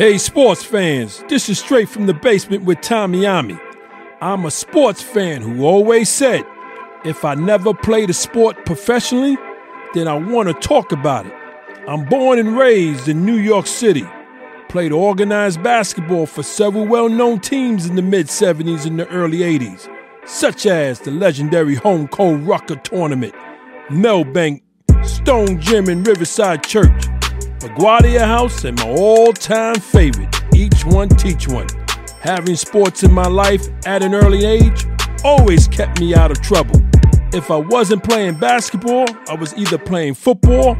Hey, sports fans, this is straight from the basement with Tommy Ami. I'm a sports fan who always said, if I never played a sport professionally, then I want to talk about it. I'm born and raised in New York City. Played organized basketball for several well known teams in the mid 70s and the early 80s, such as the legendary Holcombe Rucker Tournament, Milbank, Stone Gym, and Riverside Church. LaGuardia House, and my all time favorite, Each One Teach One. Having sports in my life at an early age always kept me out of trouble. If I wasn't playing basketball, I was either playing football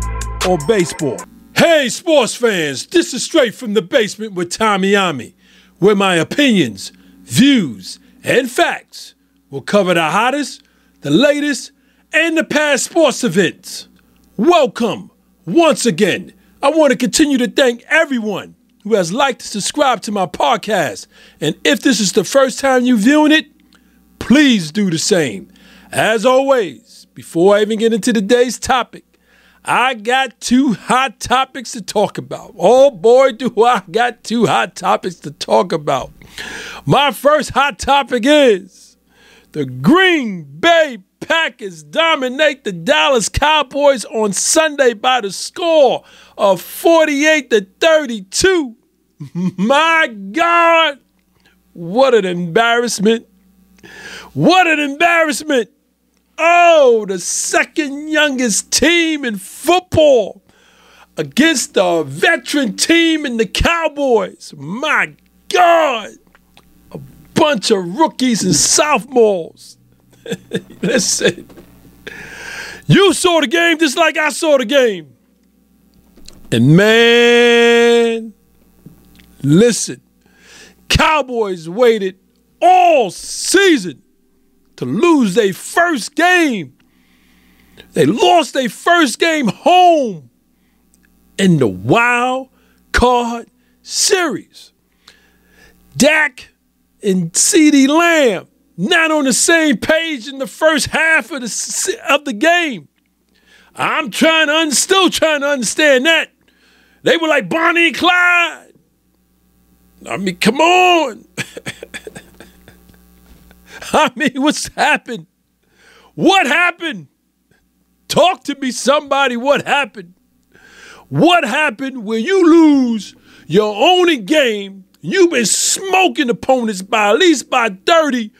or baseball. Hey, sports fans, this is straight from the basement with Tommy Ami, where my opinions, views, and facts will cover the hottest, the latest, and the past sports events. Welcome once again I want to continue to thank everyone who has liked and subscribed to my podcast. And if this is the first time you're viewing it, please do the same. As always, before I even get into today's topic, I got two hot topics to talk about. Oh boy, do I got two hot topics to talk about. My first hot topic is the Green Bay Packers dominate the Dallas Cowboys on Sunday by the score of 48 to 32. My God, what an embarrassment! What an embarrassment! Oh, the second youngest team in football against the veteran team in the Cowboys. My God, a bunch of rookies and sophomores. Listen, you saw the game just like I saw the game. And man, listen, Cowboys waited all season to lose their first game. They lost their first game home in the wild card series. Dak and CeeDee Lamb not on the same page in the first half of the of the game. I'm trying to un- still trying to understand that. They were like Bonnie and Clyde. I mean, come on. I mean, what's happened? What happened? Talk to me, somebody. What happened? What happened when you lose your only game? You've been smoking opponents by at least by 30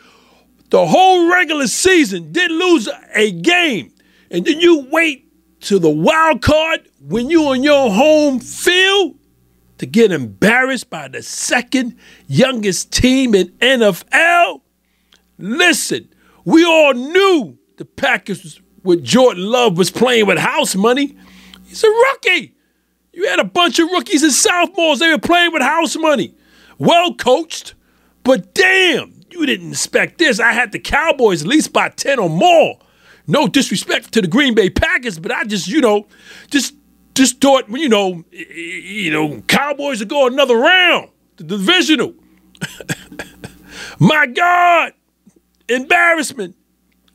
the whole regular season, didn't lose a game, and then you wait to the wild card when you're on your home field to get embarrassed by the second youngest team in NFL? Listen, we all knew the Packers with Jordan Love was playing with house money. He's a rookie. You had a bunch of rookies and sophomores. They were playing with house money. Well coached, but damn, you didn't expect this. I had the Cowboys at least by 10 or more. No disrespect to the Green Bay Packers, but I just, you know, just just thought, you know, you know, Cowboys would go another round, the divisional. My God, embarrassment.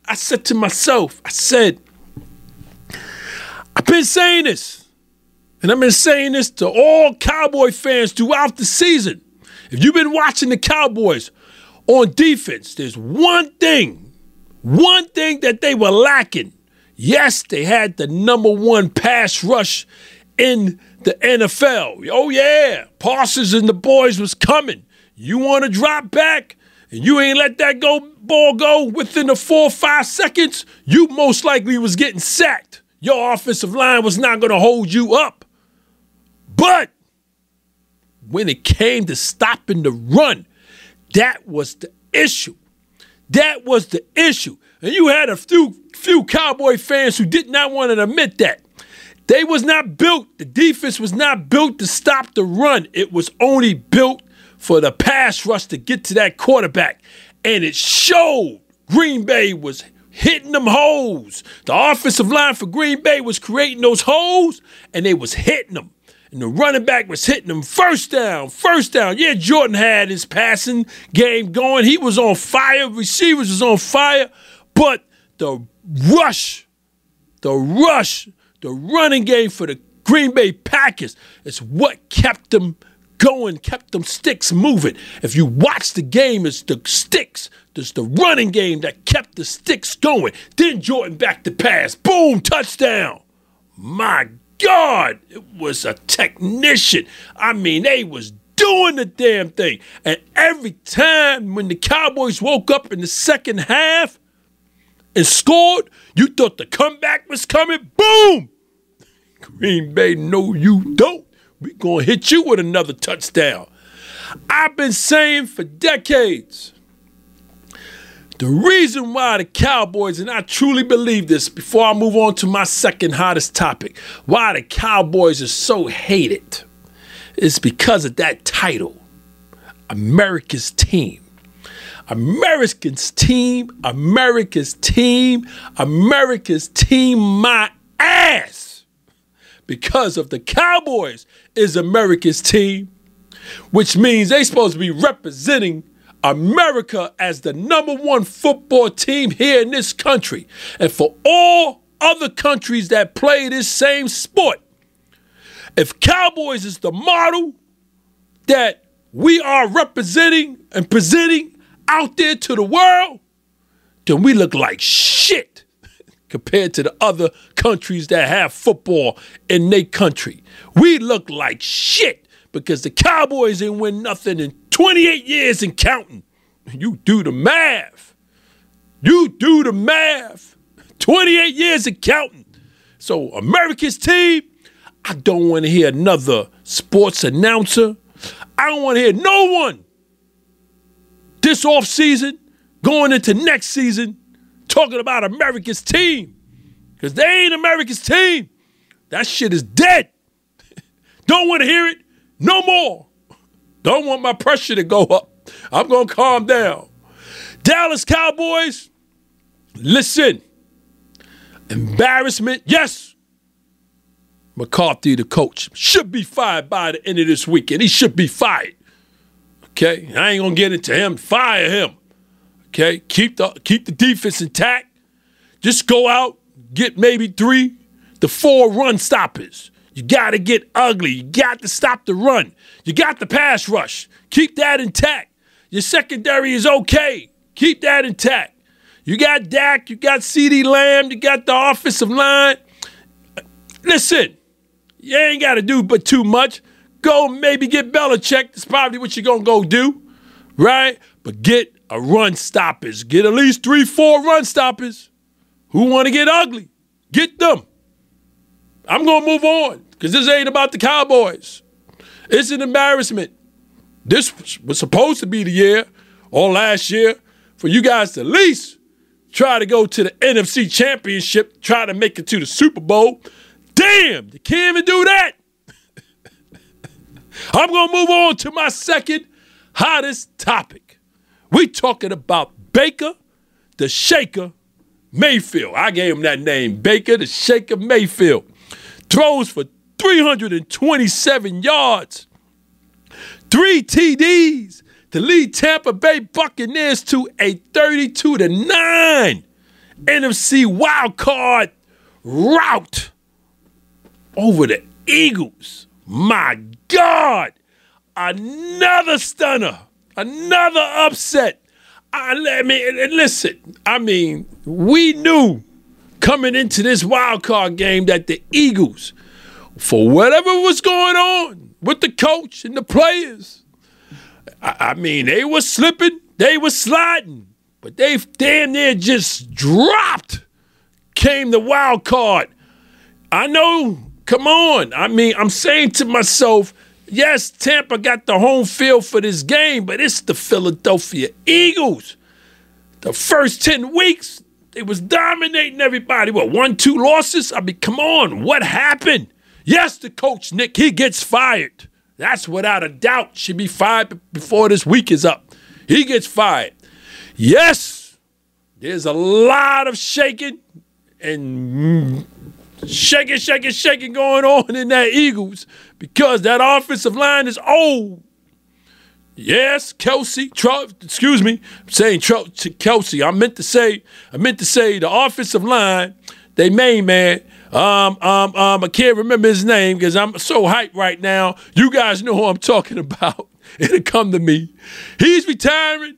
I said to myself, I said, I've been saying this, and I've been saying this to all Cowboy fans throughout the season. If you've been watching the Cowboys, on defense, there's one thing, one thing that they were lacking. Yes, they had the number one pass rush in the NFL. Oh, yeah, Parsons and the boys was coming. You want to drop back and you ain't let that go ball go within the four or five seconds, you most likely was getting sacked. Your offensive line was not going to hold you up. But when it came to stopping the run, that was the issue. That was the issue. And you had a few few Cowboy fans who did not want to admit that. They was not built, the defense was not built to stop the run. It was only built for the pass rush to get to that quarterback. And it showed Green Bay was hitting them holes. The offensive line for Green Bay was creating those holes and they was hitting them and the running back was hitting him first down, first down. Yeah, Jordan had his passing game going. He was on fire. Receivers was on fire. But the rush, the rush, the running game for the Green Bay Packers is what kept them going, kept them sticks moving. If you watch the game, it's the sticks, it's the running game that kept the sticks going. Then Jordan back to pass. Boom, touchdown. My God, it was a technician. I mean, they was doing the damn thing. And every time when the Cowboys woke up in the second half and scored, you thought the comeback was coming. Boom! Green Bay, no, you don't. we going to hit you with another touchdown. I've been saying for decades the reason why the Cowboys, and I truly believe this before I move on to my second hottest topic, why the Cowboys are so hated is because of that title America's team. America's team, America's team, America's team, my ass. Because of the Cowboys is America's team, which means they supposed to be representing America as the number one football team here in this country. And for all other countries that play this same sport, if Cowboys is the model that we are representing and presenting out there to the world, then we look like shit compared to the other countries that have football in their country. We look like shit because the Cowboys ain't win nothing in 28 years and counting. You do the math. You do the math. 28 years and counting. So, America's team, I don't want to hear another sports announcer. I don't want to hear no one this off season, going into next season, talking about America's team. Because they ain't America's team. That shit is dead. don't want to hear it no more. Don't want my pressure to go up. I'm going to calm down. Dallas Cowboys, listen. Embarrassment, yes. McCarthy, the coach, should be fired by the end of this weekend. He should be fired. Okay, I ain't gonna get into him. Fire him. Okay, keep the keep the defense intact. Just go out, get maybe three to four run stoppers. You got to get ugly. You got to stop the run. You got the pass rush. Keep that intact. Your secondary is okay. Keep that intact. You got Dak, you got CeeDee Lamb, you got the offensive line. Listen, you ain't got to do but too much. Go maybe get Belichick. That's probably what you're going to go do, right? But get a run stoppers. Get at least three, four run stoppers who want to get ugly. Get them. I'm going to move on because this ain't about the Cowboys. It's an embarrassment. This was supposed to be the year or last year for you guys to at least try to go to the NFC Championship, try to make it to the Super Bowl. Damn, you can't even do that. I'm going to move on to my second hottest topic. We talking about Baker, the Shaker Mayfield. I gave him that name, Baker, the Shaker Mayfield. Throws for 327 yards, three TDs to lead Tampa Bay Buccaneers to a 32 to 9 NFC wild card route over the Eagles. My God, another stunner, another upset. I, I mean, listen, I mean, we knew coming into this wild card game that the Eagles, for whatever was going on with the coach and the players, I, I mean, they were slipping, they were sliding, but they damn near just dropped. Came the wild card. I know, come on. I mean, I'm saying to myself, yes, Tampa got the home field for this game, but it's the Philadelphia Eagles. The first 10 weeks, they was dominating everybody. What, one, two losses? I mean, come on, what happened? Yes, the coach, Nick, he gets fired. That's without a doubt should be fired before this week is up. He gets fired. Yes, there's a lot of shaking and shaking, shaking, shaking going on in that Eagles because that offensive line is old. Yes, Kelsey, Kelce, excuse me, I'm saying Kelsey. I meant to say, I meant to say the offensive line, they main man, Um, um, um, I can't remember his name because I'm so hyped right now. You guys know who I'm talking about. It'll come to me. He's retiring,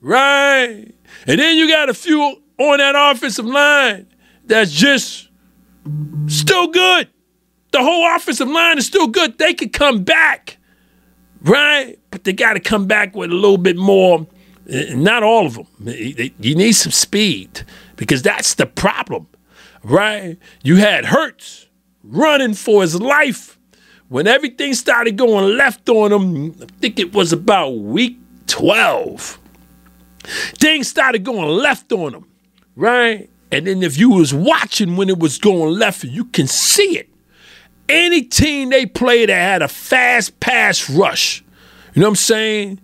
right? And then you got a few on that offensive line that's just still good. The whole offensive line is still good. They could come back, right? But they got to come back with a little bit more. Eh, not all of them. You need some speed because that's the problem, right? You had Hurts running for his life when everything started going left on him. I think it was about week 12. Things started going left on him, right? And then if you was watching when it was going left, you can see it. Any team they played that had a fast pass rush, you know what I'm saying?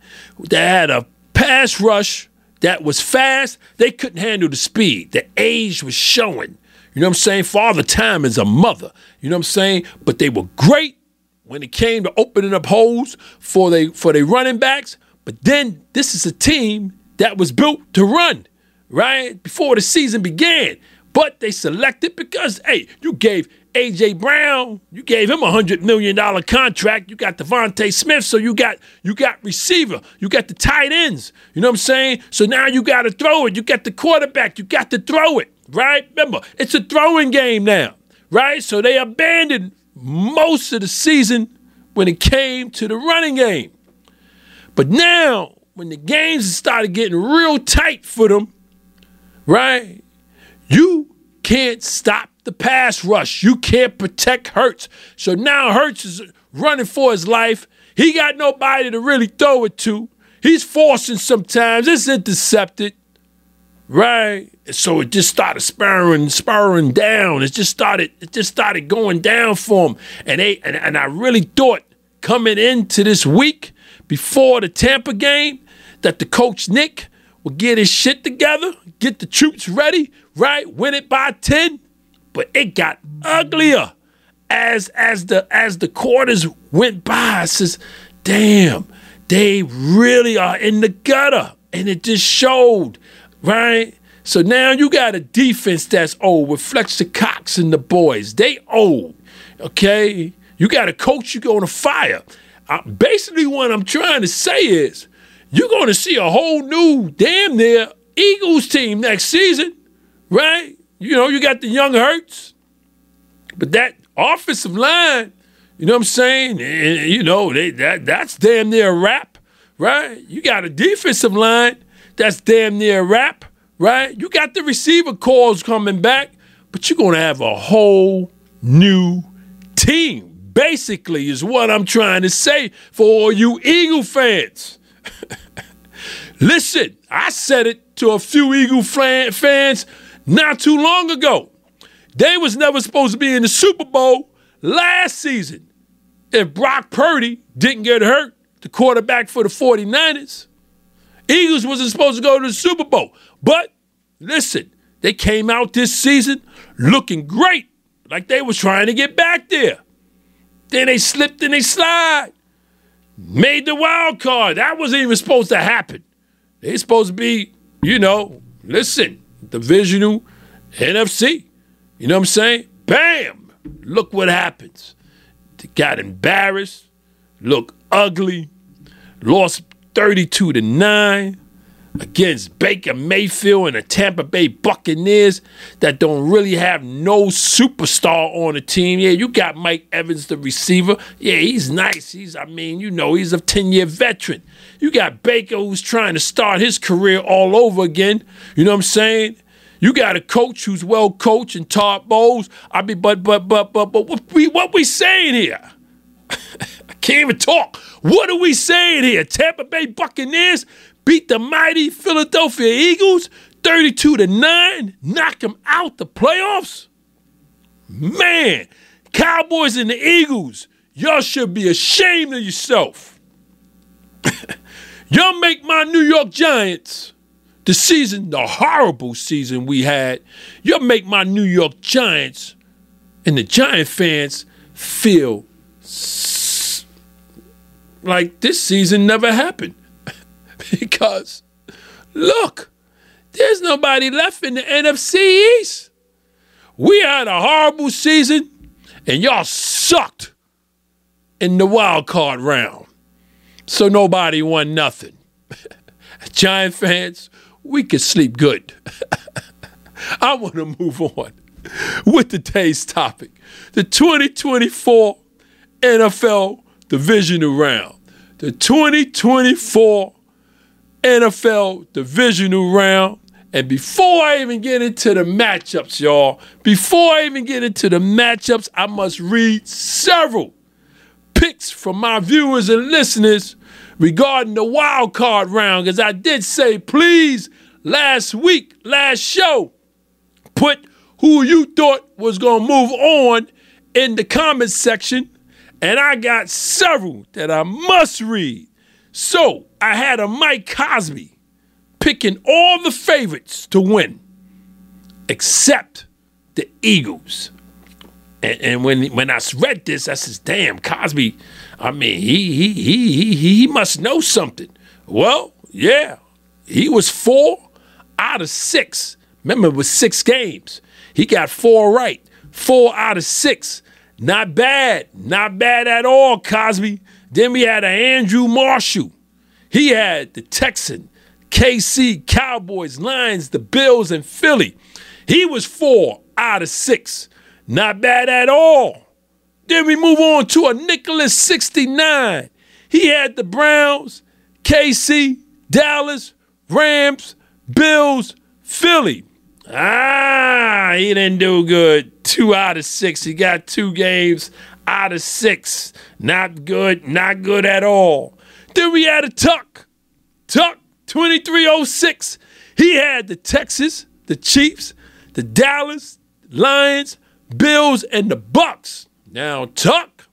That had a pass rush that was fast, they couldn't handle the speed. The age was showing. You know what I'm saying? Father Time is a mother. You know what I'm saying? But they were great when it came to opening up holes for they for their running backs. But then this is a team that was built to run, right? Before the season began. But they selected because, hey, you gave AJ Brown, you gave him a hundred million dollar contract. You got DeVonta Smith, so you got you got receiver, you got the tight ends. You know what I'm saying? So now you got to throw it. You got the quarterback. You got to throw it, right? Remember, it's a throwing game now, right? So they abandoned most of the season when it came to the running game. But now, when the games started getting real tight for them, right? You can't stop the pass rush. You can't protect Hurts. So now Hurts is running for his life. He got nobody to really throw it to. He's forcing sometimes. It's intercepted. Right. So it just started spiraling, spiraling down. It just started, it just started going down for him. And they and, and I really thought coming into this week before the Tampa game that the coach Nick would get his shit together, get the troops ready, right? Win it by 10 but it got uglier as as the as the quarters went by. I says, damn, they really are in the gutter. And it just showed, right? So now you got a defense that's old with Fletcher Cox and the boys. They old, okay? You got a coach you're going to fire. Uh, basically, what I'm trying to say is you're going to see a whole new, damn near Eagles team next season, right? You know, you got the young Hurts, but that offensive line, you know what I'm saying? You know, they, that that's damn near a wrap, right? You got a defensive line that's damn near a wrap, right? You got the receiver calls coming back, but you're going to have a whole new team. Basically, is what I'm trying to say for all you Eagle fans. Listen, I said it to a few Eagle fans not too long ago. They was never supposed to be in the Super Bowl last season. If Brock Purdy didn't get hurt, the quarterback for the 49ers, Eagles wasn't supposed to go to the Super Bowl. But listen, they came out this season looking great, like they was trying to get back there. Then they slipped and they slide. Made the wild card. That wasn't even supposed to happen. They supposed to be, you know, listen, divisional, NFC. You know what I'm saying? Bam! Look what happens. They got embarrassed, look ugly, lost 32 to 9 against Baker Mayfield and the Tampa Bay Buccaneers that don't really have no superstar on the team. Yeah, you got Mike Evans, the receiver. Yeah, he's nice. He's, I mean, you know, he's a 10 year veteran. You got Baker who's trying to start his career all over again. You know what I'm saying? You got a coach who's well coached and Todd Bowles. I mean, but but but but but what we what we saying here? Can't even talk. What are we saying here? Tampa Bay Buccaneers beat the mighty Philadelphia Eagles 32 to 9, knock them out the playoffs. Man, Cowboys and the Eagles, y'all should be ashamed of yourself. y'all make my New York Giants the season, the horrible season we had, you'll make my New York Giants and the Giant fans feel like this season never happened. because look, there's nobody left in the NFC East. We had a horrible season, and y'all sucked in the wild card round. So nobody won nothing. Giant fans, we could sleep good. I want to move on with today's topic the 2024 NFL Divisional Round. The 2024 NFL Divisional Round. And before I even get into the matchups, y'all, before I even get into the matchups, I must read several picks from my viewers and listeners regarding the wild card round. Because I did say, please, last week, last show, put who you thought was going to move on in the comments section. And I got several that I must read. So I had a Mike Cosby picking all the favorites to win, except the Eagles. And, and, when when I read this, I says, "Damn, Cosby. I mean, he he he he he must know something." Well, yeah, he was four out of six. Remember, it was six games. He got four right, four out of six. Not bad, not bad at all, Cosby. Then we had an Andrew Marshall. He had the Texan, KC, Cowboys, Lions, the Bills, and Philly. He was four out of six. Not bad at all. Then we move on to a Nicholas 69. He had the Browns, KC, Dallas, Rams, Bills, Philly. Ah, he didn't do good. Two out of six. He got two games out of six. Not good, not good at all. Then we had a Tuck. Tuck, 2306. He had the Texas, the Chiefs, the Dallas, Lions, Bills, and the Bucks. Now, Tuck,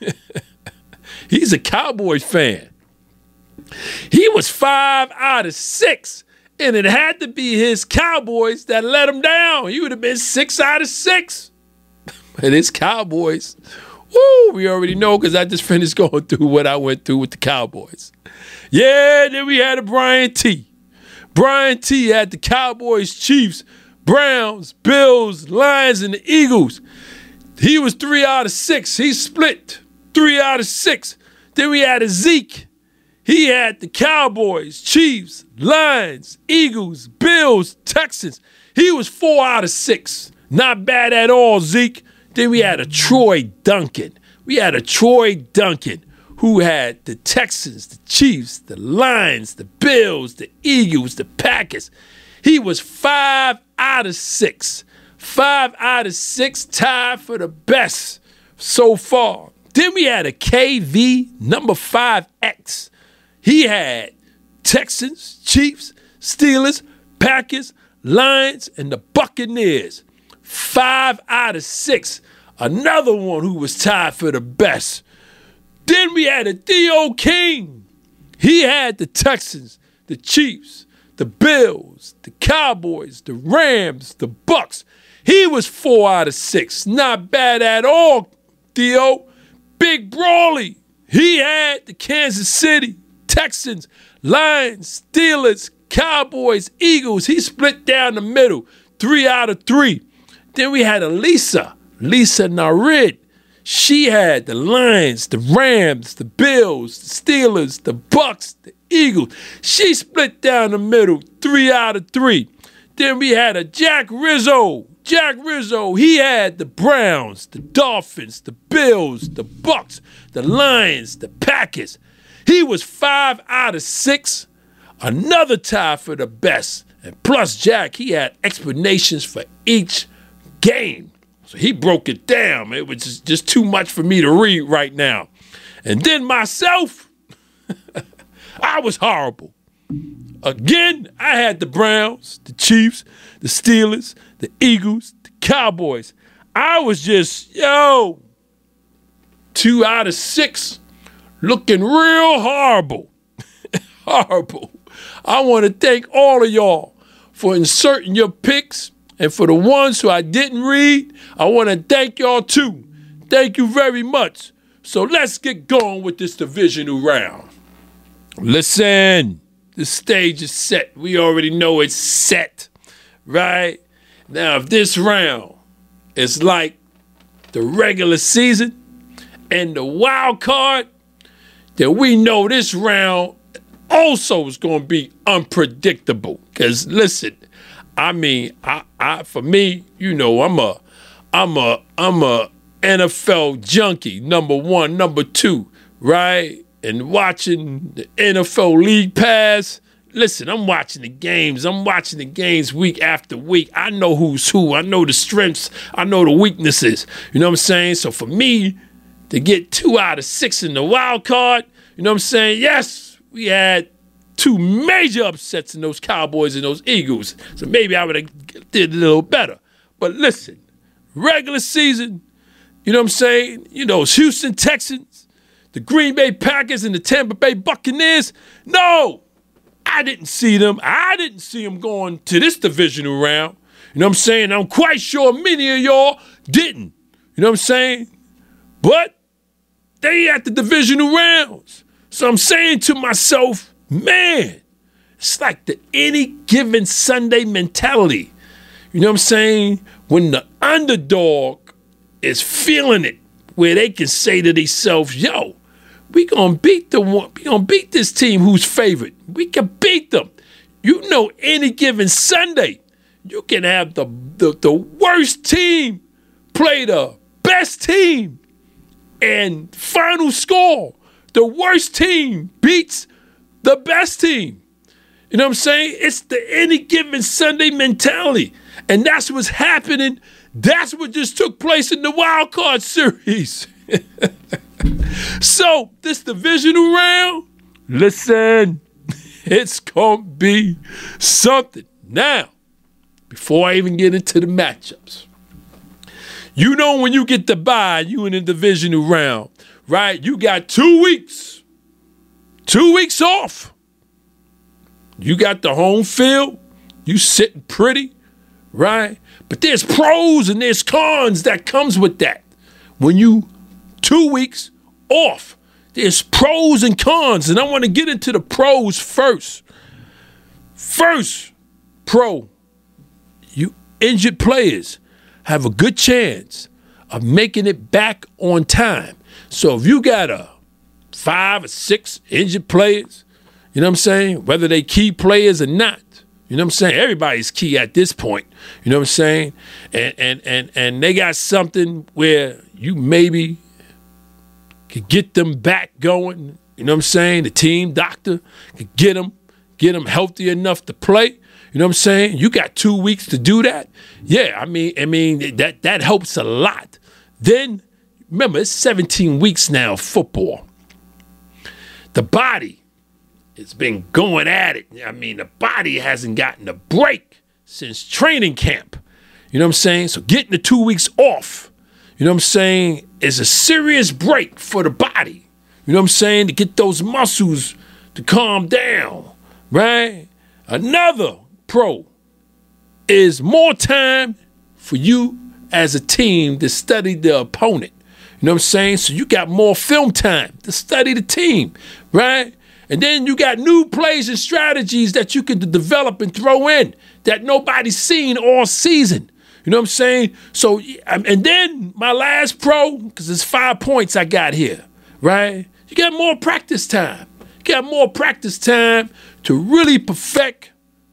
he's a Cowboys fan. He was five out of six, and it had to be his Cowboys that let him down. He would have been six out of six. But his Cowboys Woo, we already know because I just finished going through what I went through with the Cowboys. Yeah, then we had a Brian T. Brian T had the Cowboys, Chiefs, Browns, Bills, Lions, and the Eagles. He was three out of six. He split three out of six. Then we had a Zeke. He had the Cowboys, Chiefs, Lions, Eagles, Bills, Texans. He was four out of six. Not bad at all, Zeke. Then we had a Troy Duncan. We had a Troy Duncan who had the Texans, the Chiefs, the Lions, the Bills, the Eagles, the Packers. He was five out of six. Five out of six, tied for the best so far. Then we had a KV number 5X. He had Texans, Chiefs, Steelers, Packers, Lions, and the Buccaneers five out of six. Another one who was tied for the best. Then we had a Theo King. He had the Texans, the Chiefs, the Bills, the Cowboys, the Rams, the Bucks. He was four out of six. Not bad at all, Theo. Big Brawley. He had the Kansas City, Texans, Lions, Steelers, Cowboys, Eagles. He split down the middle. Three out of three. Then we had a Lisa, Lisa Narid. She had the Lions, the Rams, the Bills, the Steelers, the Bucks, the Eagles. She split down the middle, three out of three. Then we had a Jack Rizzo. Jack Rizzo, he had the Browns, the Dolphins, the Bills, the Bucks, the Lions, the Packers. He was five out of six. Another tie for the best. And plus, Jack, he had explanations for each game. So he broke it down. It was just, too much for me to read right now. And then myself, I was horrible. Again, I had the Browns, the Chiefs, the Steelers, the Eagles, the Cowboys. I was just, yo, two out of six, looking real horrible. horrible. I want to thank all of y'all for inserting your picks and for the ones who I didn't read, I want to thank y'all too. Thank you very much. So let's get going with this divisional round. Listen, the stage is set. We already know it's set, right? Now, if this round is like the regular season and the wild card, then we know this round also is going to be unpredictable. Because listen, I mean, I, I for me, you know, I'm a, I'm a, I'm a NFL junkie. Number one, number two, right? And watching the NFL League Pass. Listen, I'm watching the games. I'm watching the games week after week. I know who's who. I know the strengths. I know the weaknesses. You know what I'm saying? So for me to get two out of six in the wild card, you know what I'm saying? Yes, we had two major upsets in those Cowboys and those Eagles. So maybe I would have did a little better. But listen, regular season, you know what I'm saying? You know, it's Houston Texans, the Green Bay Packers, and the Tampa Bay Buccaneers. No, I didn't see them. I didn't see them going to this divisional round. You know what I'm saying? I'm quite sure many of y'all didn't. You know what I'm saying? But they at the divisional rounds. So I'm saying to myself, man, it's like the any given Sunday mentality. You know what I'm saying? When the underdog is feeling it, where they can say to themselves, yo, we gonna beat the one, we gonna beat this team who's favored. We can beat them. You know, any given Sunday, you can have the, the, the worst team play the best team. And final score, the worst team beats the best team. You know what I'm saying? It's the any given Sunday mentality. And that's what's happening. That's what just took place in the wild card series. so, this divisional round, listen, it's going to be something. Now, before I even get into the matchups, you know when you get the bye, you in the divisional round, right? You got two weeks, two weeks off. You got the home field, you sitting pretty, right? But there's pros and there's cons that comes with that. When you two weeks off. There's pros and cons, and I want to get into the pros first. First, pro, you injured players have a good chance of making it back on time. So if you got a five or six injured players, you know what I'm saying? Whether they key players or not, you know what I'm saying? Everybody's key at this point. You know what I'm saying? And and and and they got something where you maybe could get them back going. You know what I'm saying? The team doctor could get them, get them healthy enough to play. You know what I'm saying? You got two weeks to do that. Yeah, I mean, I mean that that helps a lot. Then remember, it's 17 weeks now football. The body has been going at it. I mean, the body hasn't gotten a break since training camp. You know what I'm saying? So getting the two weeks off you know what I'm saying, is a serious break for the body. You know what I'm saying? To get those muscles to calm down, right? Another pro is more time for you as a team to study the opponent. You know what I'm saying? So you got more film time to study the team, right? And then you got new plays and strategies that you can develop and throw in that nobody's seen all season. You know what I'm saying? So, and then my last pro, because it's five points I got here, right? You got more practice time. You got more practice time to really perfect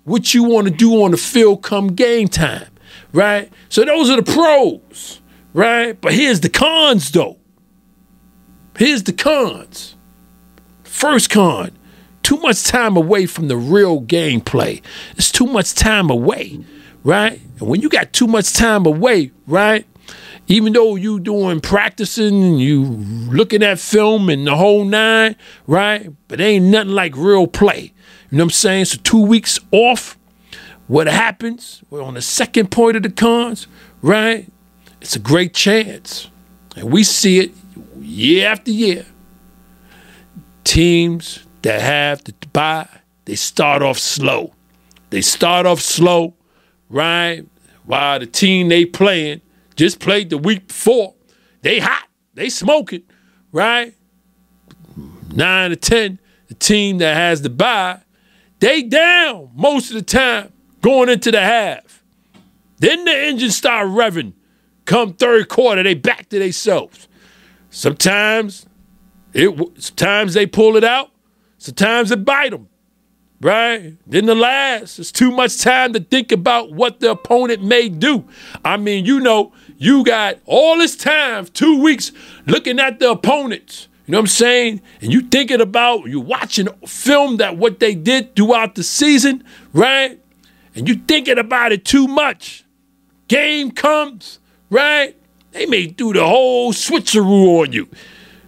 what you want to do on the field come game time, right? So those are the pros, right? But here's the cons, though. Here's the cons. First con, too much time away from the real gameplay. It's too much time away right? And when you got too much time away, right? Even though you doing practicing, and you looking at film and the whole nine, right? But ain't nothing like real play. You know what I'm saying? So two weeks off, what happens? We're on the second point of the cons, right? It's a great chance. And we see it year after year. Teams that have to buy, they start off slow. They start off slow right? While the team they playing just played the week before, they hot, they smoking, right? Nine to ten, the team that has the bye, they down most of the time going into the half. Then the engine start revving come third quarter, they back to themselves. Sometimes it sometimes they pull it out, sometimes it bite them. Right? Then the last, it's too much time to think about what the opponent may do. I mean, you know, you got all this time, two weeks, looking at the opponents. You know what I'm saying? And you thinking about, you watching film that what they did throughout the season, right? And you thinking about it too much. Game comes, right? They may do the whole switcheroo on you.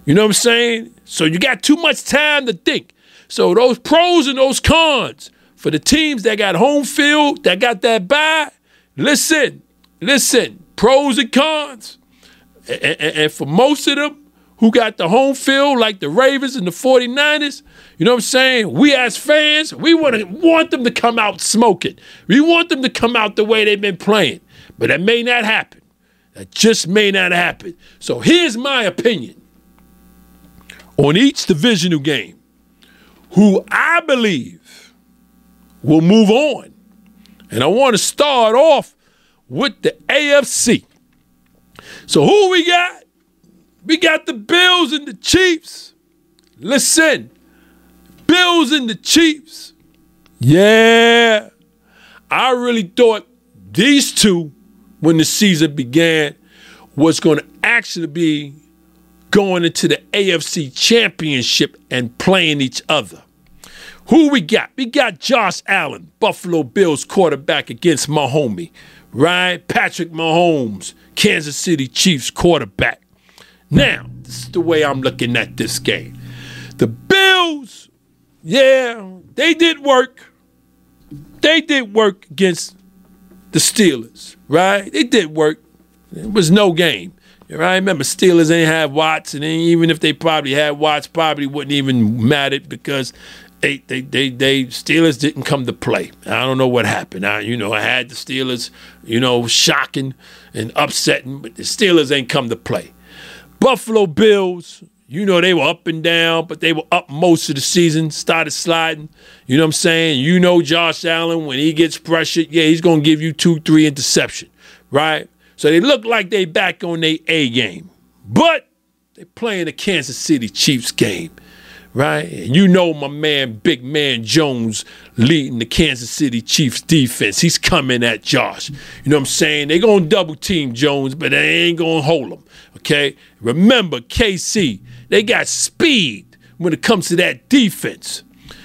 You know what I'm saying? So you got too much time to think. So those pros and those cons for the teams that got home field, that got that bye, listen, listen, pros and cons. And, and, and for most of them who got the home field, like the Ravens and the 49ers, you know what I'm saying? We as fans, we want to want them to come out smoking. We want them to come out the way they've been playing. But that may not happen. That just may not happen. So here's my opinion on each divisional game who I believe will move on. And I want to start off with the AFC. So who we got? We got the Bills and the Chiefs. Listen, Bills and the Chiefs. Yeah. I really thought these two, when the season began, was going to actually be going into the AFC Championship and playing each other. Who we got? We got Josh Allen, Buffalo Bills quarterback against Mahomes, right? Patrick Mahomes, Kansas City Chiefs quarterback. Now, this is the way I'm looking at this game. The Bills, yeah, they did work. They did work against the Steelers, right? They did work. It was no game. I remember Steelers ain't have Watts, and even if they probably had Watts, probably wouldn't even matter because they, they, they, they Steelers didn't come to play. I don't know what happened. I, you know, I had the Steelers, you know, shocking and upsetting, but the Steelers ain't come to play. Buffalo Bills, you know, they were up and down, but they were up most of the season, started sliding. You know what I'm saying? You know Josh Allen, when he gets pressured, yeah, he's going to give you two, three interception, right? So they look like they back on their A game. But they playing the Kansas City Chiefs game, right? You know my man, Big Man Jones, leading the Kansas City Chiefs defense. He's coming at Josh. You know what I'm saying? They're going to double team Jones, but they ain't going to hold him, okay? Remember, KC, they got speed when it comes to that defense.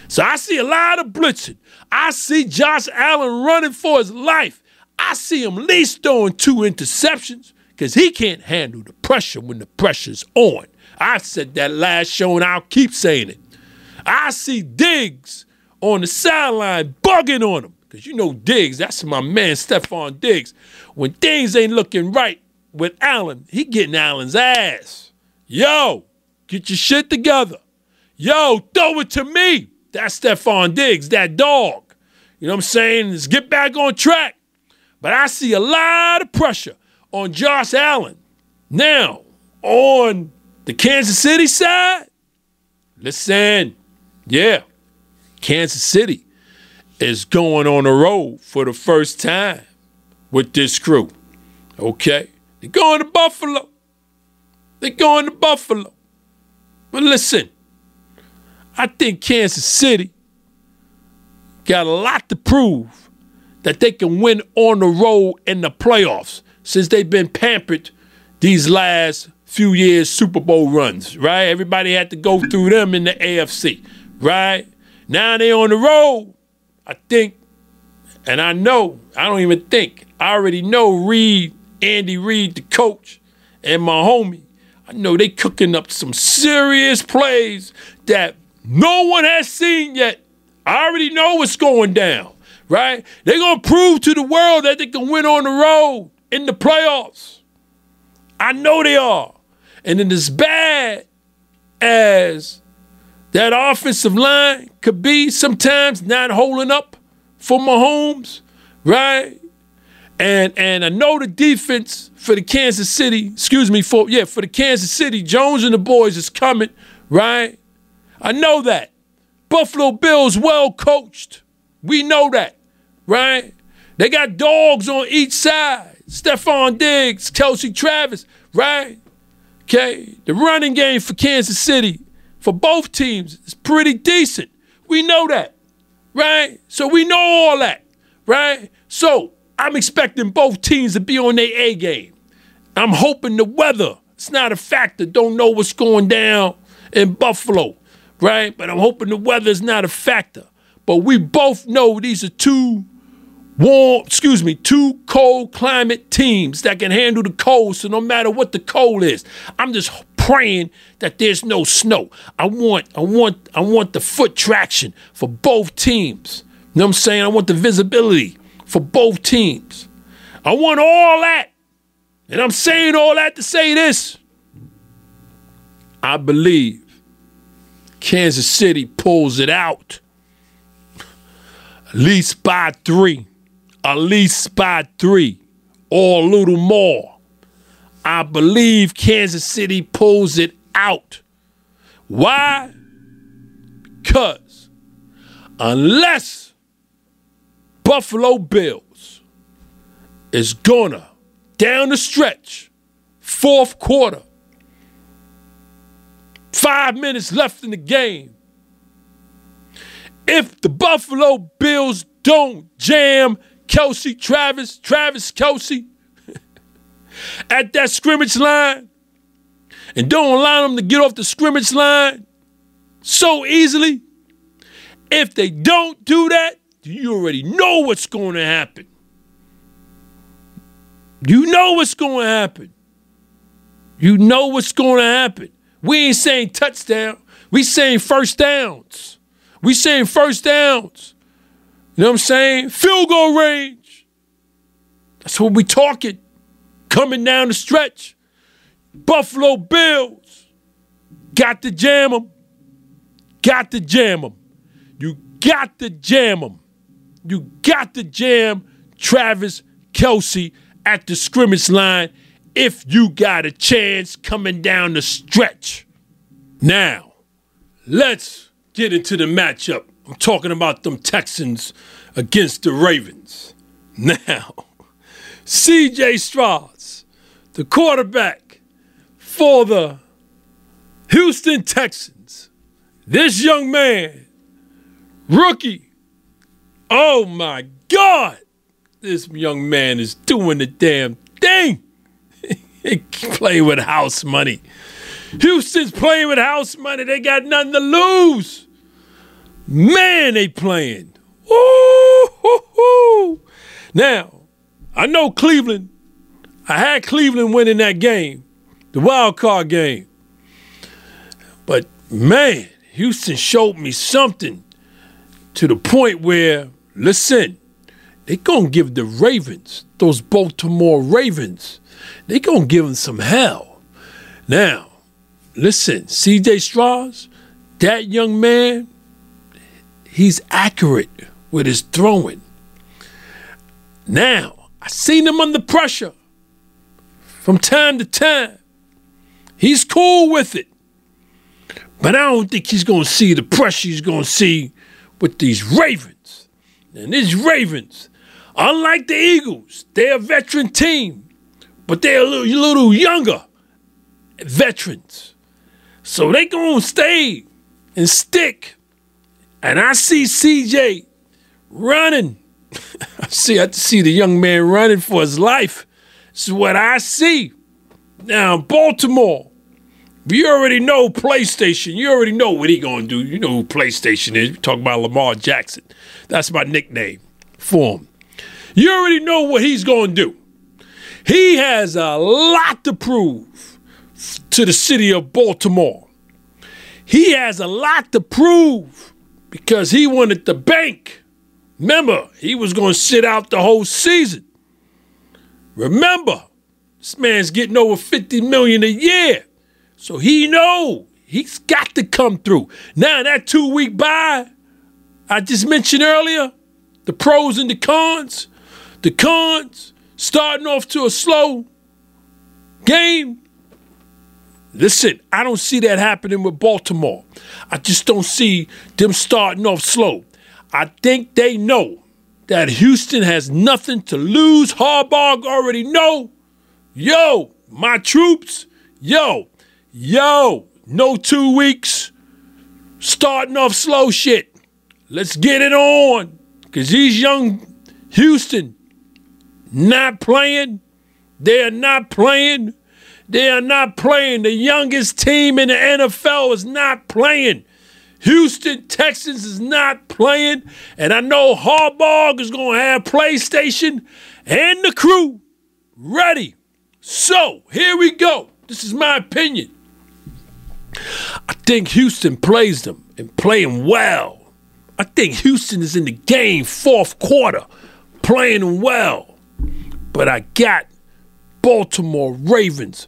So I see a lot of blitzing. I see Josh Allen running for his life. I see him least throwing two interceptions because he can't handle the pressure when the pressure's on. I said that last show and I'll keep saying it. I see Diggs on the sideline bugging on him because you know Diggs, that's my man Stefon Diggs. When things ain't looking right with Allen, he getting Allen's ass. Yo, get your shit together. Yo, throw it to me. That's Stefon Diggs, that dog. You know what I'm saying? Let's get back on track. But I see a lot of pressure on Josh Allen. Now, on the Kansas City side, listen, yeah, Kansas City is going on the road for the first time with this crew. Okay? They're going to Buffalo. They're going to Buffalo. But listen, I think Kansas City got a lot to prove that they can win on the road in the playoffs since they've been pampered these last few years Super Bowl runs, right? Everybody had to go through them in the AFC, right? Now they on the road. I think, and I know, I don't even think, I already know Reid, Andy Reid, the coach, and my homie. I know they cooking up some serious plays that no one has seen yet. I already know what's going down right? They're to prove to the world that they can win on the road in the playoffs. I know they are. And then as bad as that offensive line could be sometimes not holding up for Mahomes, right? And and I know the defense for the Kansas City, excuse me, for yeah, for the Kansas City, Jones and the boys is coming, right? I know that. Buffalo Bills well coached. We know that, right? They got dogs on each side. Stefon Diggs, Kelce Travis, right? Okay, the running game for Kansas City, for both teams, is pretty decent. We know that, right? So we know all that, right? So I'm expecting both teams to be on their A game. I'm hoping the weather, it's not a factor. Don't know what's going down in Buffalo, right? But I'm hoping the weather is not a factor. But we both know these are two warm, excuse me, two cold climate teams that can handle the cold. So no matter what the cold is, I'm just praying that there's no snow. I want, I want, I want the foot traction for both teams. You know what I'm saying? I want the visibility for both teams. I want all that. And I'm saying all that to say this. I believe Kansas City pulls it out. At least by three at least by three or a little more. I believe Kansas City pulls it out. Why? Because unless Buffalo Bills is gonna down the stretch, fourth quarter, five minutes left in the game. If the Buffalo Bills don't jam Kelce, Travis, Travis, Kelce at that scrimmage line and don't allow them to get off the scrimmage line so easily. If they don't do that, you already know what's going to happen. You know what's going to happen. You know what's going to happen. We ain't saying touchdown. We saying first downs. We saying first downs. You know what I'm saying? Field goal range. That's what we talking. Coming down the stretch. Buffalo Bills. Got to jam them. Got to jam them. You got to jam them. You got to jam Travis Kelce at the scrimmage line if you got a chance coming down the stretch. Now, let's get into the matchup I'm talking about them Texans against the Ravens. Now, CJ Stroud, the quarterback for the Houston Texans. This young man, rookie. Oh my God. This young man is doing the damn thing. play with house money. Houston's playing with house money. They got nothing to lose. Man, they playing. Ooh, Now, I know Cleveland. I had Cleveland winning that game, the wild card game. But man, Houston showed me something to the point where, listen, they gonna give the Ravens, those Baltimore Ravens, they gonna give them some hell. Now, listen, CJ Stroud, that young man, he's accurate with his throwing. Now, I seen him under pressure from time to time. He's cool with it. But I don't think he's going to see the pressure he's going to see with these Ravens. And these Ravens, unlike the Eagles, they're a veteran team, but they're a little, little younger veterans. So they going to stay and stick and I see CJ running. I see I see the young man running for his life. This is what I see. Now, Baltimore, you already know PlayStation. You already know what he gonna do. You know who PlayStation is. You talk about Lamar Jackson. That's my nickname for him. You already know what he's gonna do. He has a lot to prove to the city of Baltimore. He has a lot to prove because he wanted the bank. Remember, he was going to sit out the whole season. Remember, this man's getting over 50 million a year. So he know he's got to come through. Now that two week bye I just mentioned earlier, the pros and the cons. The cons starting off to a slow game Listen, I don't see that happening with Baltimore. I just don't see them starting off slow. I think they know that Houston has nothing to lose. Harbaugh already know. Yo, my troops, yo, yo, no two weeks. Starting off slow shit. Let's get it on. Because these young Houston not playing. They are not playing. They are not playing. The youngest team in the NFL is not playing. Houston Texans is not playing. And I know Harbaugh is going to have PlayStation and the crew ready. So here we go. This is my opinion. I think Houston plays them and playing well. I think Houston is in the game fourth quarter, playing well. But I got Baltimore Ravens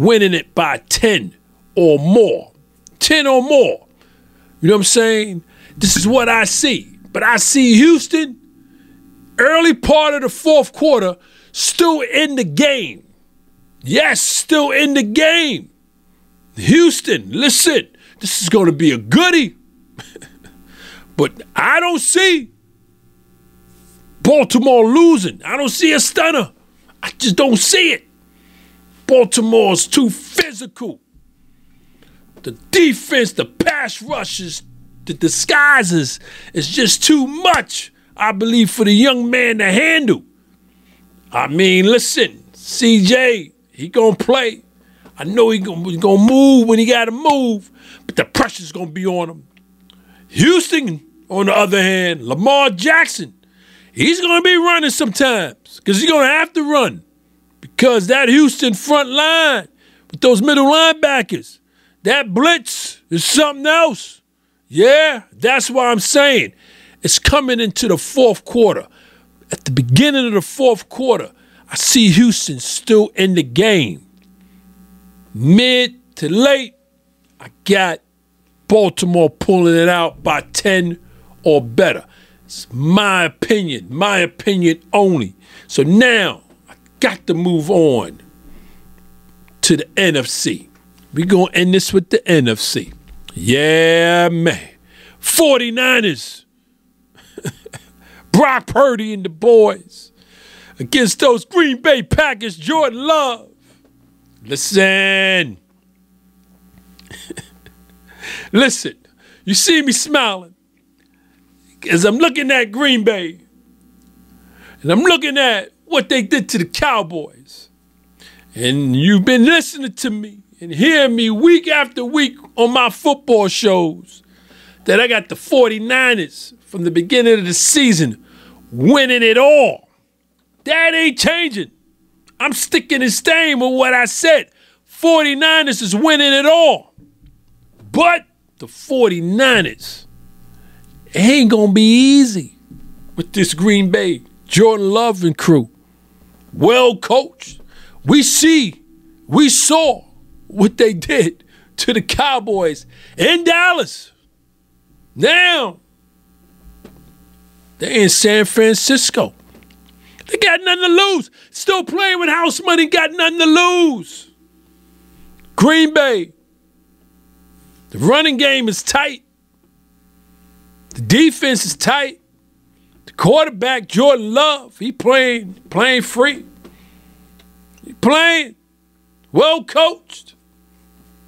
winning it by 10 or more. 10 or more. You know what I'm saying? This is what I see. But I see Houston, early part of the fourth quarter, still in the game. Yes, still in the game. Houston, listen, this is going to be a goodie. but I don't see Baltimore losing. I don't see a stunner. I just don't see it. Baltimore's too physical. The defense, the pass rushes, the disguises is just too much, I believe, for the young man to handle. I mean, listen, CJ, he gonna play. I know he gonna, he gonna move when he gotta move, but the pressure's gonna be on him. Houston, on the other hand, Lamar Jackson, he's gonna be running sometimes because he's gonna have to run because that Houston front line with those middle linebackers, that blitz is something else. Yeah, that's why I'm saying it's coming into the fourth quarter. At the beginning of the fourth quarter, I see Houston still in the game. Mid to late, I got Baltimore pulling it out by 10 or better. It's my opinion, my opinion only. So now got to move on to the NFC. We're going to end this with the NFC. Yeah, man. 49ers. Brock Purdy and the boys against those Green Bay Packers, Jordan Love. Listen. Listen. You see me smiling as I'm looking at Green Bay and I'm looking at what they did to the Cowboys. And you've been listening to me and hearing me week after week on my football shows that I got the 49ers from the beginning of the season winning it all. That ain't changing. I'm sticking and staying with what I said. 49ers is winning it all. But the 49ers ain't going to be easy with this Green Bay, Jordan Love and crew. Well coached. We see, we saw what they did to the Cowboys in Dallas. Now, they're in San Francisco. They got nothing to lose. Still playing with house money, got nothing to lose. Green Bay. The running game is tight. The defense is tight. Quarterback, Jordan Love, he playing, playing free. He playing well coached.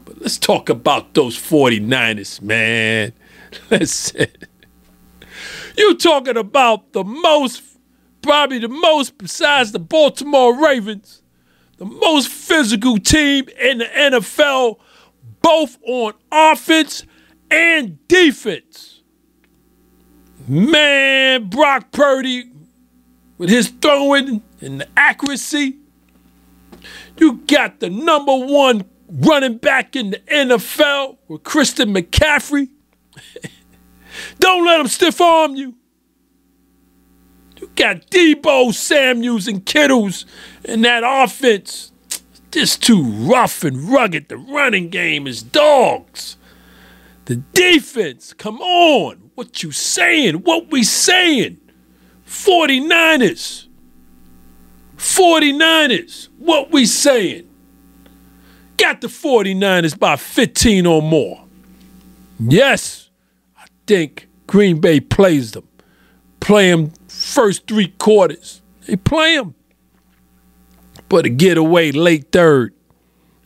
But let's talk about those 49ers, man. Listen. You talking about the most, probably the most besides the Baltimore Ravens, the most physical team in the NFL, both on offense and defense. Man, Brock Purdy, with his throwing and the accuracy, you got the number one running back in the NFL with Christian McCaffrey. Don't let him stiff arm you. You got Deebo Samuels and Kittles in that offense. Just too rough and rugged. The running game is dogs. The defense, come on. What you saying? What we saying? 49ers. 49ers. What we saying? Got the 49ers by 15 or more. Yes I think Green Bay plays them play them first three quarters. They play them. But it get away late third.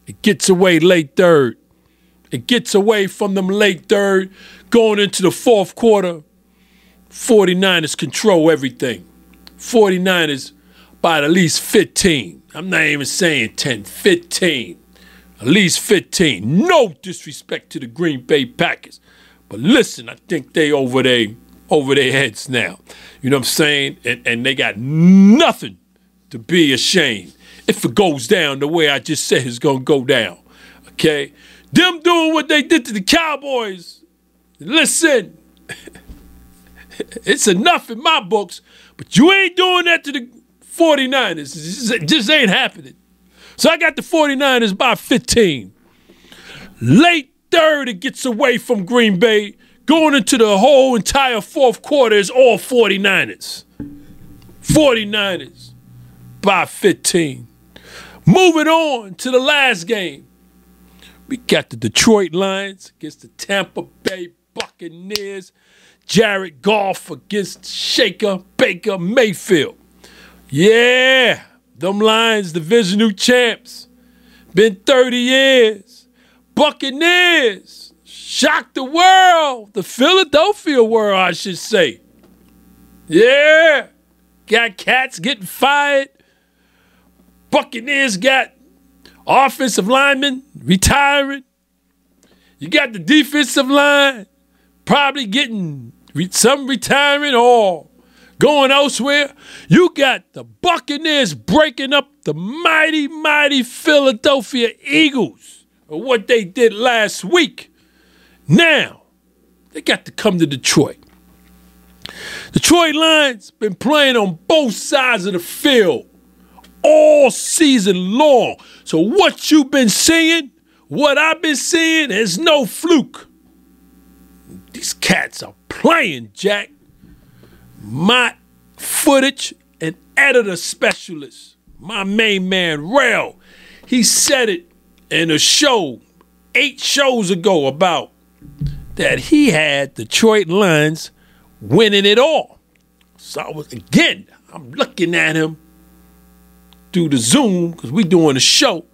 It gets away late third. It gets away from them late third, going into the fourth quarter. 49ers control everything. 49ers by at least 15. I'm not even saying 10, 15. At least 15. No disrespect to the Green Bay Packers. But listen, I think they over there over their heads now. You know what I'm saying? And, and they got nothing to be ashamed if it goes down the way I just said it's gonna go down. Okay? Them doing what they did to the Cowboys. Listen, it's enough in my books, but you ain't doing that to the 49ers. It just ain't happening. So I got the 49ers by 15. Late third, it gets away from Green Bay. Going into the whole entire fourth quarter is all 49ers. 49ers by 15. Moving on to the last game. We got the Detroit Lions against the Tampa Bay Buccaneers. Jared Goff against Shaker Baker Mayfield. Yeah, them Lions, divisional champs. Been 30 years. Buccaneers shocked the world, the Philadelphia world, I should say. Yeah, got cats getting fired. Buccaneers got offensive linemen retiring. You got the defensive line probably getting some retirement or going elsewhere. You got the Buccaneers breaking up the mighty, mighty Philadelphia Eagles of what they did last week. Now, they got to come to Detroit. Detroit Lions been playing on both sides of the field all season long. So what you've been seeing, what I've been seeing is no fluke. These cats are playing, Jack my footage and editor specialist, my main man, Rail, he said it in a show eight shows ago about that he had Detroit Lions winning it all. So I was again, I'm looking at him through the Zoom because we're doing a show,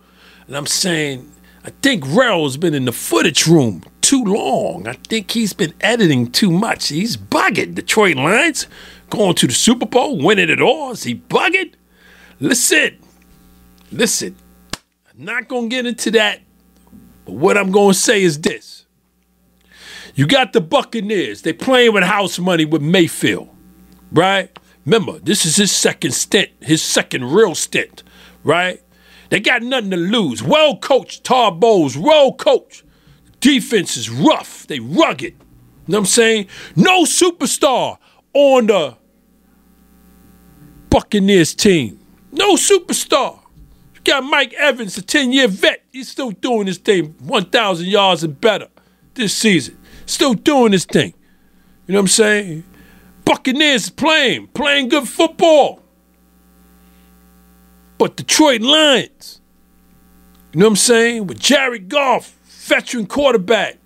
and I'm saying, I think Rail's been in the footage room too long. I think he's been editing too much. He's bugging. Detroit Lions going to the Super Bowl, winning it all. Is he bugging? Listen, listen. I'm not going to get into that. But what I'm going to say is this. You got the Buccaneers. They playing with house money with Mayfield, right? Remember, this is his second stint, his second real stint, right? They got nothing to lose. Well coached, Todd Bowles, well coached. Defense is rough. They rugged. You know what I'm saying? No superstar on the Buccaneers team. No superstar. You got Mike Evans, a 10 year vet. He's still doing his thing, 1,000 yards and better this season. Still doing his thing. You know what I'm saying? Buccaneers playing, playing good football. But Detroit Lions, you know what I'm saying? With Jared Goff, veteran quarterback.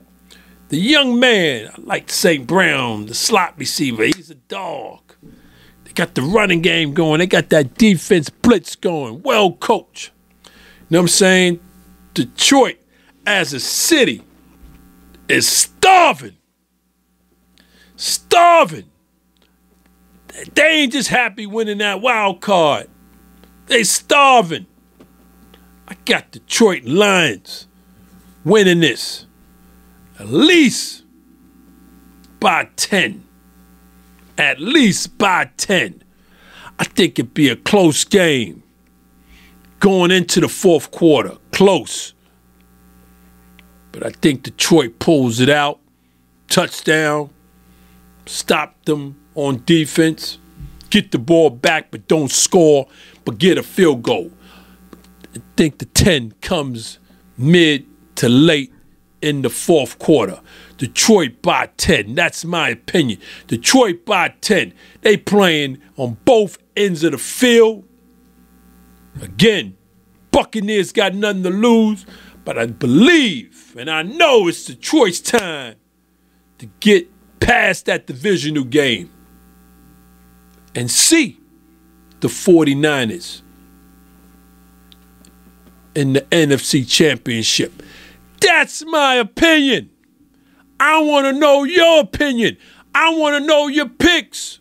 The young man, I like St. Brown, the slot receiver, he's a dog. They got the running game going. They got that defense blitz going. Well coached. You know what I'm saying? Detroit as a city is starving. Starving. They ain't just happy winning that wild card. They starving. I got Detroit Lions winning this at least by 10. At least by 10. I think it'd be a close game going into the fourth quarter. Close. But I think Detroit pulls it out. Touchdown. Stop them on defense. Get the ball back, but don't score, but get a field goal. I think the 10 comes mid to late in the fourth quarter. Detroit by 10. That's my opinion. Detroit by 10. They playing on both ends of the field. Again, Buccaneers got nothing to lose, but I believe and I know it's Detroit's time to get past that divisional game. And see the 49ers in the NFC Championship. That's my opinion. I want to know your opinion. I want to know your picks.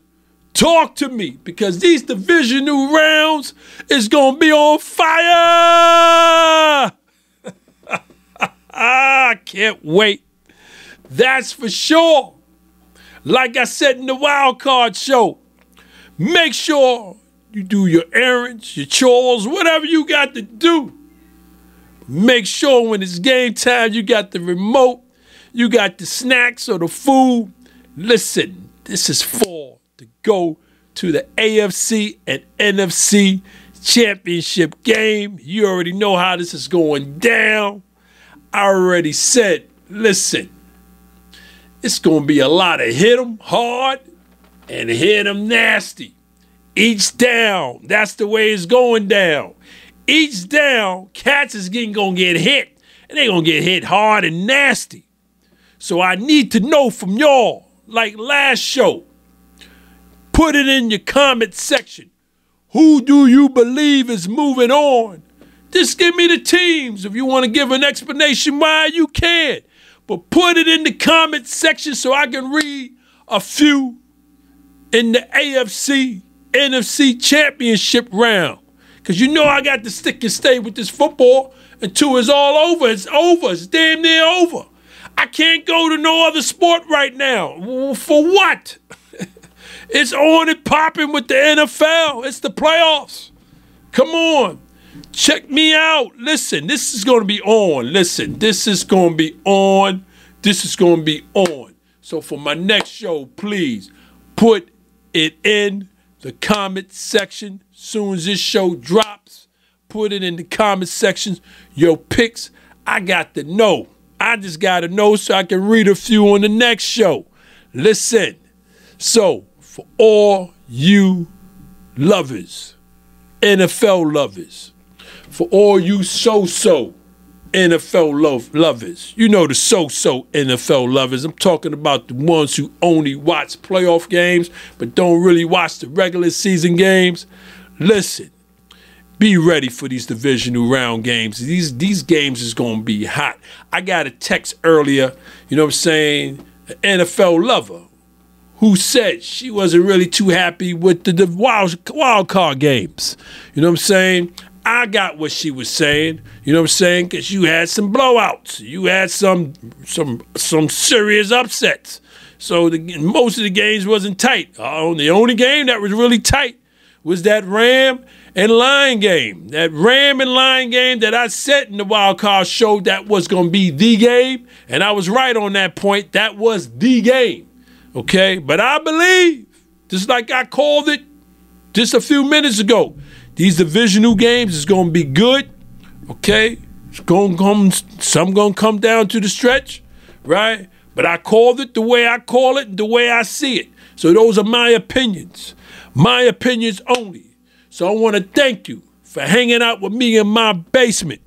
Talk to me because these divisional rounds is going to be on fire. I can't wait. That's for sure. Like I said in the wild card show, make sure you do your errands, your chores, whatever you got to do. Make sure when it's game time, you got the remote, you got the snacks or the food. Listen, this is for to go to the AFC and NFC championship game. You already know how this is going down. I already said, listen, it's going to be a lot of hit them hard and hit them nasty. Each down, that's the way it's going down. Each down, cats is getting gonna get hit, and they gonna get hit hard and nasty. So I need to know from y'all, like last show, put it in your comment section. Who do you believe is moving on? Just give me the teams. If you want to give an explanation why, you can. But put it in the comment section so I can read a few in the AFC NFC championship round. Because you know I got to stick and stay with this football until it's all over. It's over. It's damn near over. I can't go to no other sport right now. For what? it's on and popping with the NFL. It's the playoffs. Come on. Check me out. Listen, this is going to be on. Listen, this is going to be on. This is going to be on. So for my next show, please put it in the comment section. Soon as this show drops, put it in the comment section. Your picks, I got to know. I just got to know so I can read a few on the next show. Listen. So, for all you lovers, NFL lovers, for all you so so NFL love, lovers. You know the so-so NFL lovers. I'm talking about the ones who only watch playoff games but don't really watch the regular season games. Listen, be ready for these divisional round games. These these games is gonna be hot. I got a text earlier, you know what I'm saying, an NFL lover who said she wasn't really too happy with the, the wild, wild card games. You know what I'm saying? I got what she was saying. You know what I'm saying? Because you had some blowouts. You had some some some serious upsets. So the, most of the games wasn't tight. Uh, the only game that was really tight was that Ram and Lion game. That Ram and Lion game that I said in the wild card show that was going to be the game, and I was right on that point. That was the game. Okay, but I believe, just like I called it just a few minutes ago, these divisional games is going to be good. Okay, it's going to come. Some going to come down to the stretch, right? But I called it the way I call it, the way I see it. So those are my opinions, my opinions only. So I want to thank you for hanging out with me in my basement.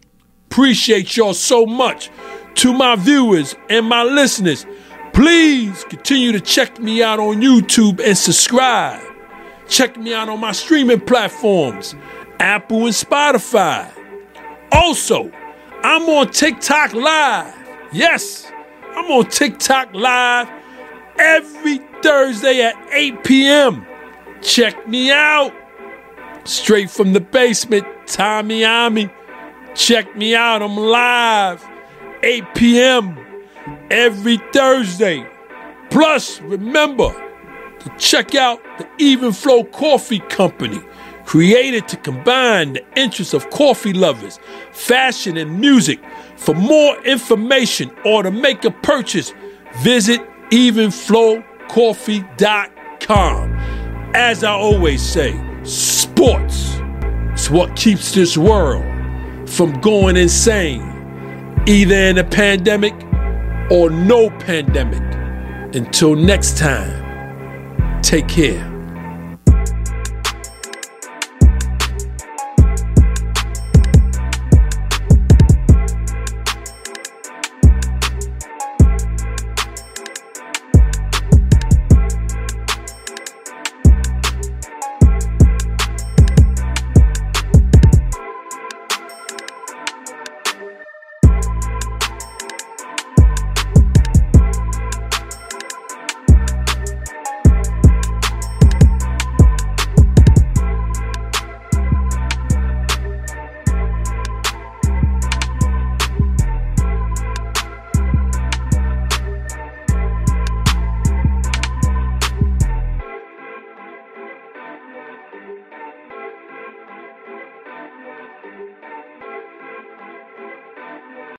Appreciate y'all so much. To my viewers and my listeners, please continue to check me out on YouTube and subscribe. Check me out on my streaming platforms, Apple and Spotify. Also, I'm on TikTok Live. Yes, I'm on TikTok Live every Thursday at 8 p.m. Check me out. Straight from the basement, Tommy Ami. Check me out. I'm live 8 p.m. every Thursday. Plus, remember, to check out the Even Flow Coffee Company, created to combine the interests of coffee lovers, fashion, and music. For more information or to make a purchase, visit evenflowcoffee.com. As I always say, sports is what keeps this world from going insane, either in a pandemic or no pandemic. Until next time. Take care.